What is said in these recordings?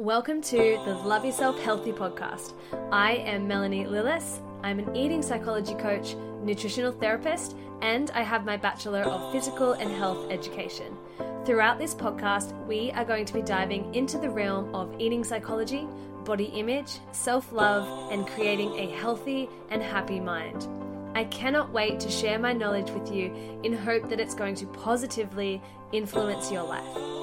Welcome to the Love Yourself Healthy podcast. I am Melanie Lillis. I'm an eating psychology coach, nutritional therapist, and I have my Bachelor of Physical and Health Education. Throughout this podcast, we are going to be diving into the realm of eating psychology, body image, self love, and creating a healthy and happy mind. I cannot wait to share my knowledge with you in hope that it's going to positively influence your life.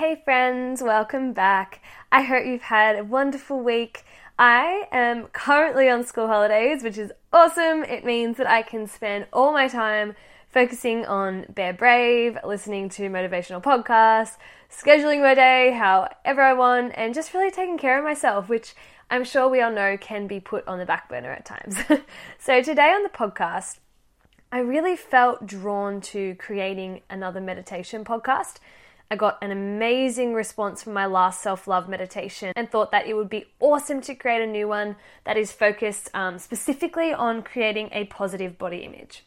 Hey friends, welcome back. I hope you've had a wonderful week. I am currently on school holidays, which is awesome. It means that I can spend all my time focusing on Bear Brave, listening to motivational podcasts, scheduling my day however I want, and just really taking care of myself, which I'm sure we all know can be put on the back burner at times. so, today on the podcast, I really felt drawn to creating another meditation podcast. I got an amazing response from my last self love meditation and thought that it would be awesome to create a new one that is focused um, specifically on creating a positive body image.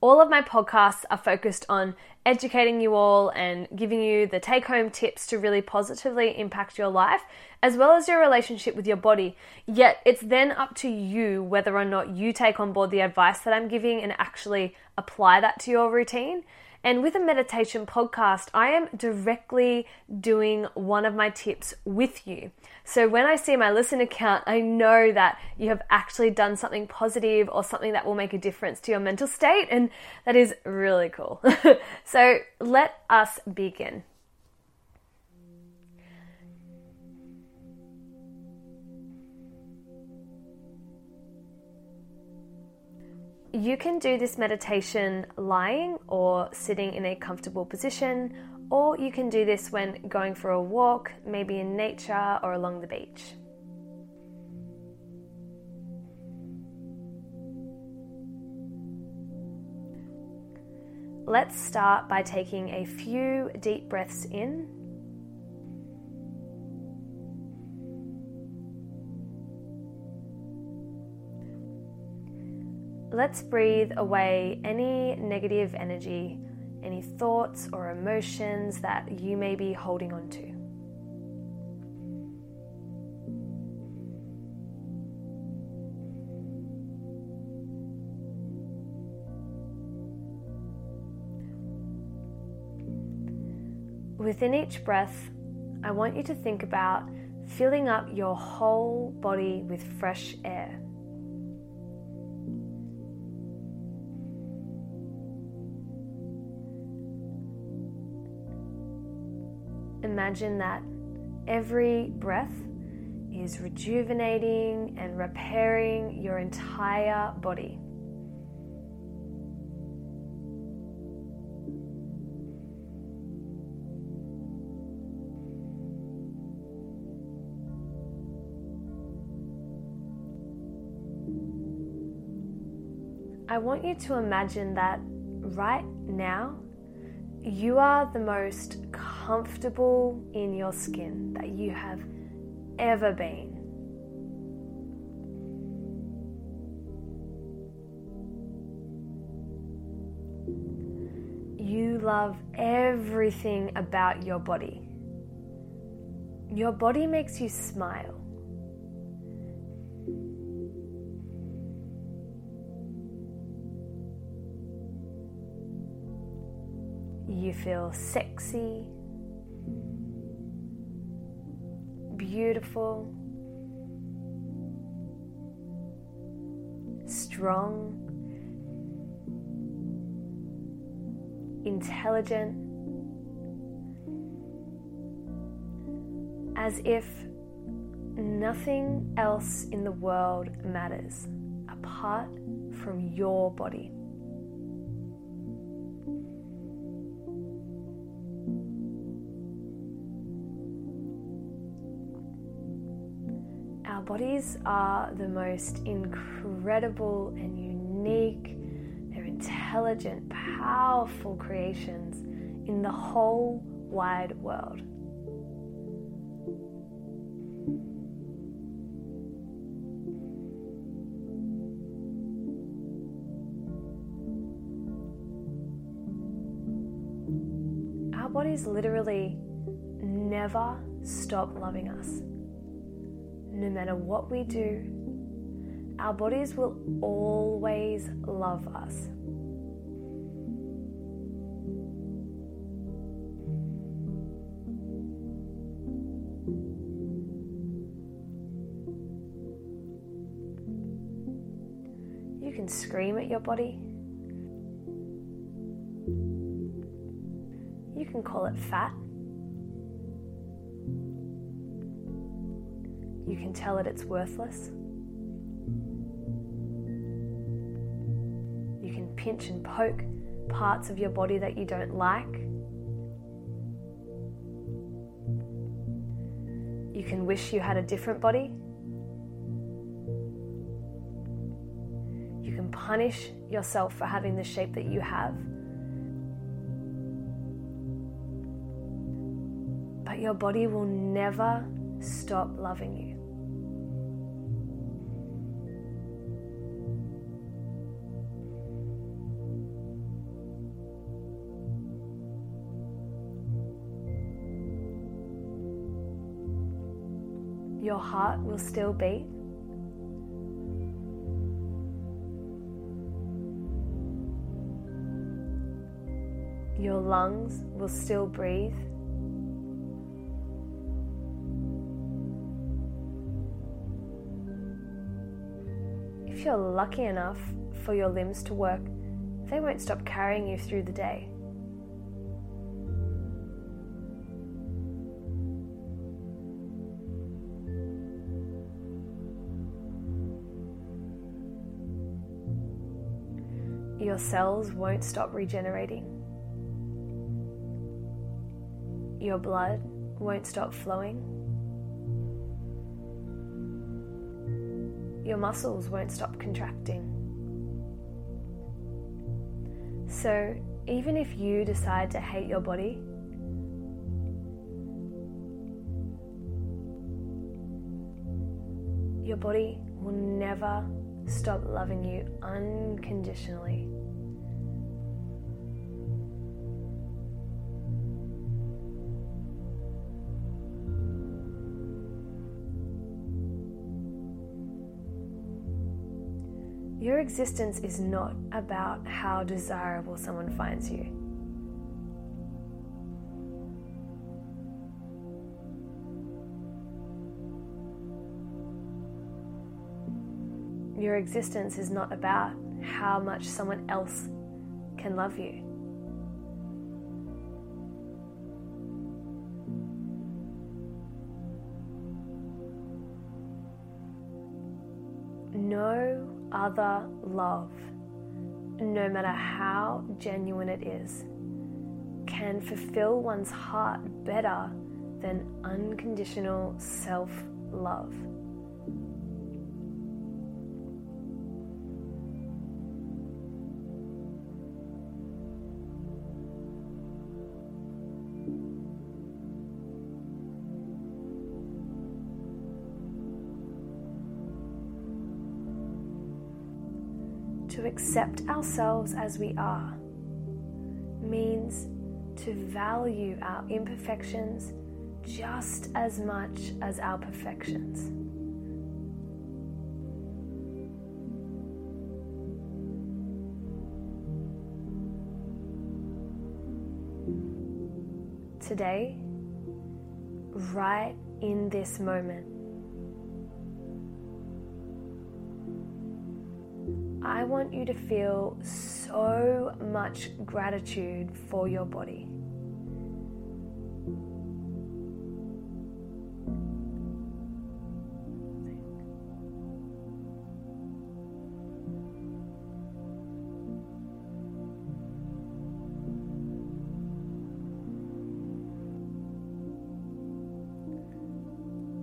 All of my podcasts are focused on educating you all and giving you the take home tips to really positively impact your life as well as your relationship with your body. Yet it's then up to you whether or not you take on board the advice that I'm giving and actually apply that to your routine. And with a meditation podcast, I am directly doing one of my tips with you. So when I see my listen account, I know that you have actually done something positive or something that will make a difference to your mental state, and that is really cool. so let us begin. You can do this meditation lying or sitting in a comfortable position, or you can do this when going for a walk, maybe in nature or along the beach. Let's start by taking a few deep breaths in Let's breathe away any negative energy, any thoughts or emotions that you may be holding on to. Within each breath, I want you to think about filling up your whole body with fresh air. Imagine that every breath is rejuvenating and repairing your entire body. I want you to imagine that right now you are the most comfortable in your skin that you have ever been. You love everything about your body. Your body makes you smile. You feel sexy, beautiful, strong, intelligent, as if nothing else in the world matters apart from your body. Our bodies are the most incredible and unique, they're intelligent, powerful creations in the whole wide world. Our bodies literally never stop loving us. No matter what we do, our bodies will always love us. You can scream at your body. You can call it fat. You can tell it it's worthless. You can pinch and poke parts of your body that you don't like. You can wish you had a different body. You can punish yourself for having the shape that you have. But your body will never stop loving you. Your heart will still beat. Your lungs will still breathe. If you're lucky enough for your limbs to work, they won't stop carrying you through the day. Your cells won't stop regenerating. Your blood won't stop flowing. Your muscles won't stop contracting. So, even if you decide to hate your body, your body will never stop loving you unconditionally. Your existence is not about how desirable someone finds you. Your existence is not about how much someone else can love you. No other love, no matter how genuine it is, can fulfill one's heart better than unconditional self love. To accept ourselves as we are means to value our imperfections just as much as our perfections. Today, right in this moment, I want you to feel so much gratitude for your body.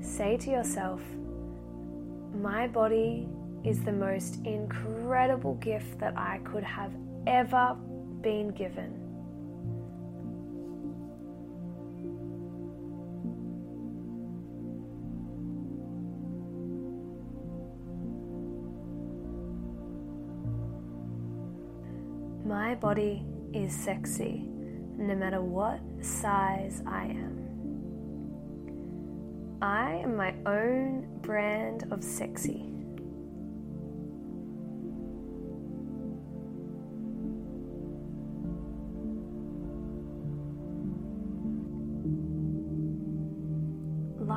Say to yourself, my body is the most incredible gift that I could have ever been given. My body is sexy no matter what size I am. I am my own brand of sexy.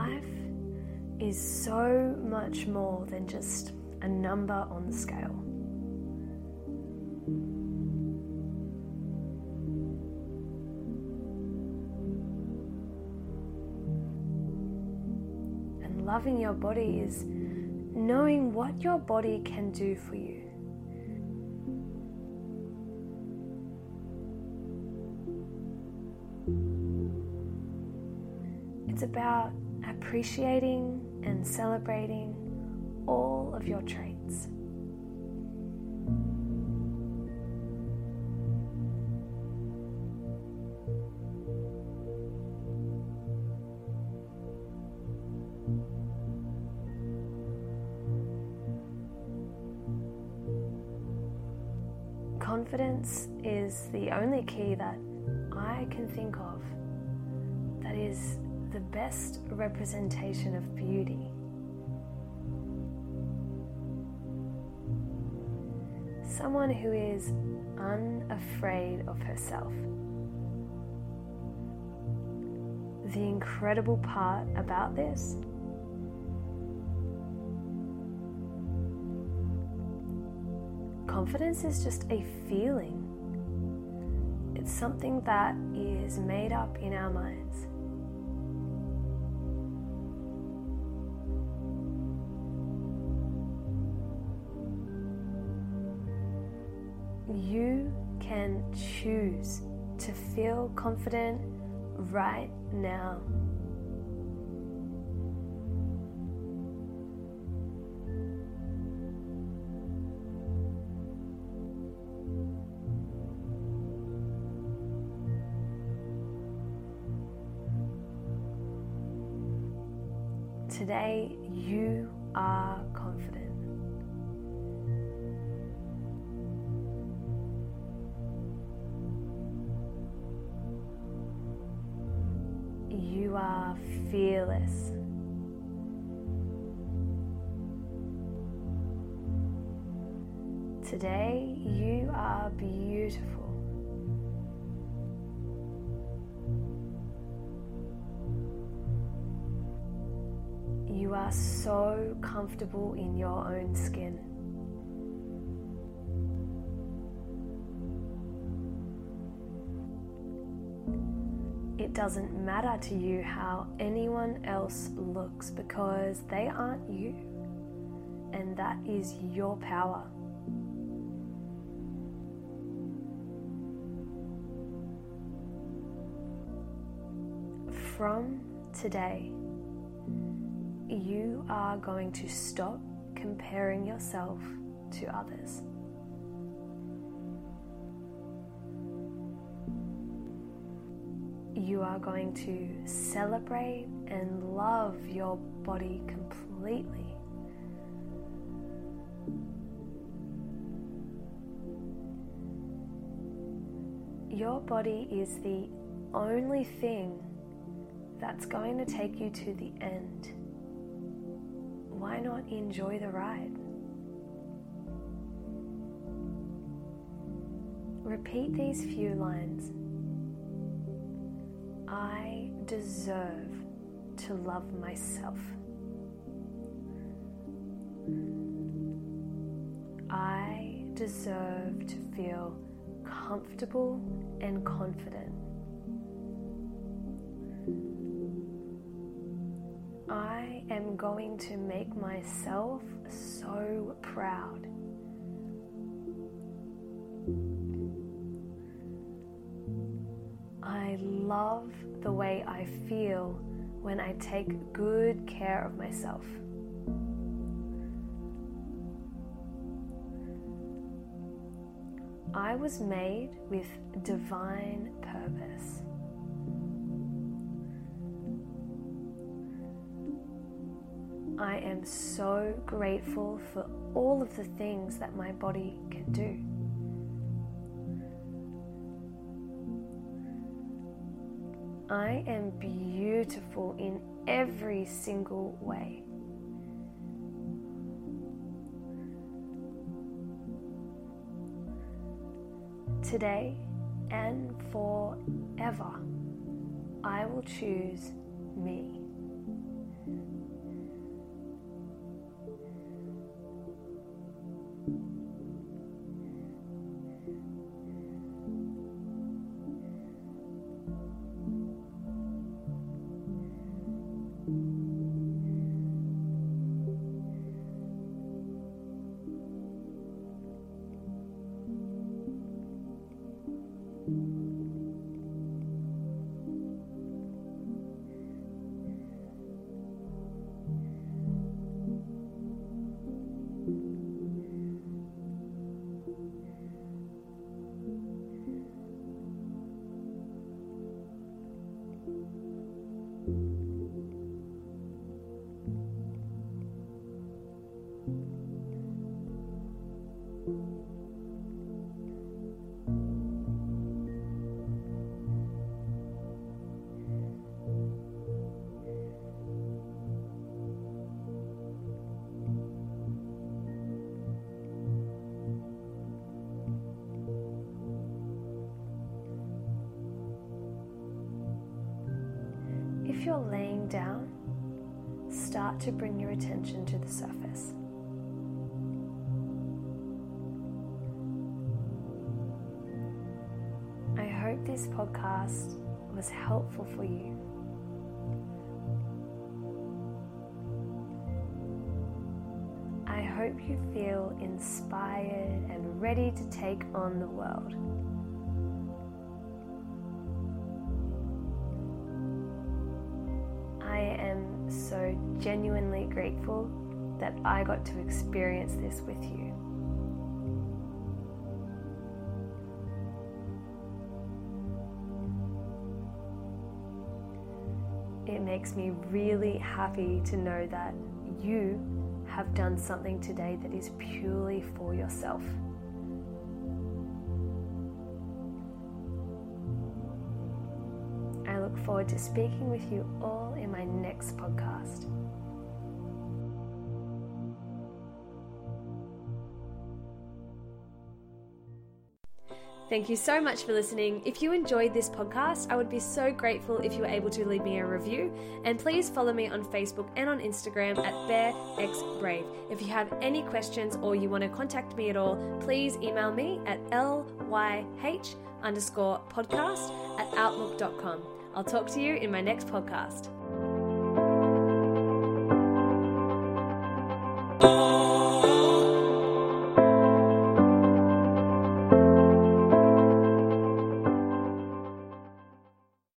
Life is so much more than just a number on the scale. And loving your body is knowing what your body can do for you. It's about appreciating and celebrating all of your traits. Confidence is the only key that I can think of that is the best representation of beauty. Someone who is unafraid of herself. The incredible part about this confidence is just a feeling. It's something that is made up in our minds. You can choose to feel confident right now. Today, are fearless. Today, you are beautiful. You are so comfortable in your own skin. It doesn't matter to you how anyone else looks because they aren't you. And that is your power. From today, you are going to stop comparing yourself to others. You are going to celebrate and love your body completely. Your body is the only thing that's going to take you to the end. Why not enjoy the ride? Repeat these few lines. Deserve to love myself. I deserve to feel comfortable and confident. I am going to make myself so proud. Love the way I feel when I take good care of myself. I was made with divine purpose. I am so grateful for all of the things that my body can do. I am beautiful in every single way. Today and forever, I will choose me. You're laying down, start to bring your attention to the surface. I hope this podcast was helpful for you. I hope you feel inspired and ready to take on the world. So genuinely grateful that I got to experience this with you. It makes me really happy to know that you have done something today that is purely for yourself. Forward to speaking with you all in my next podcast. Thank you so much for listening. If you enjoyed this podcast, I would be so grateful if you were able to leave me a review. And please follow me on Facebook and on Instagram at BearXBrave. If you have any questions or you want to contact me at all, please email me at lyh underscore podcast at outlook.com. I'll talk to you in my next podcast.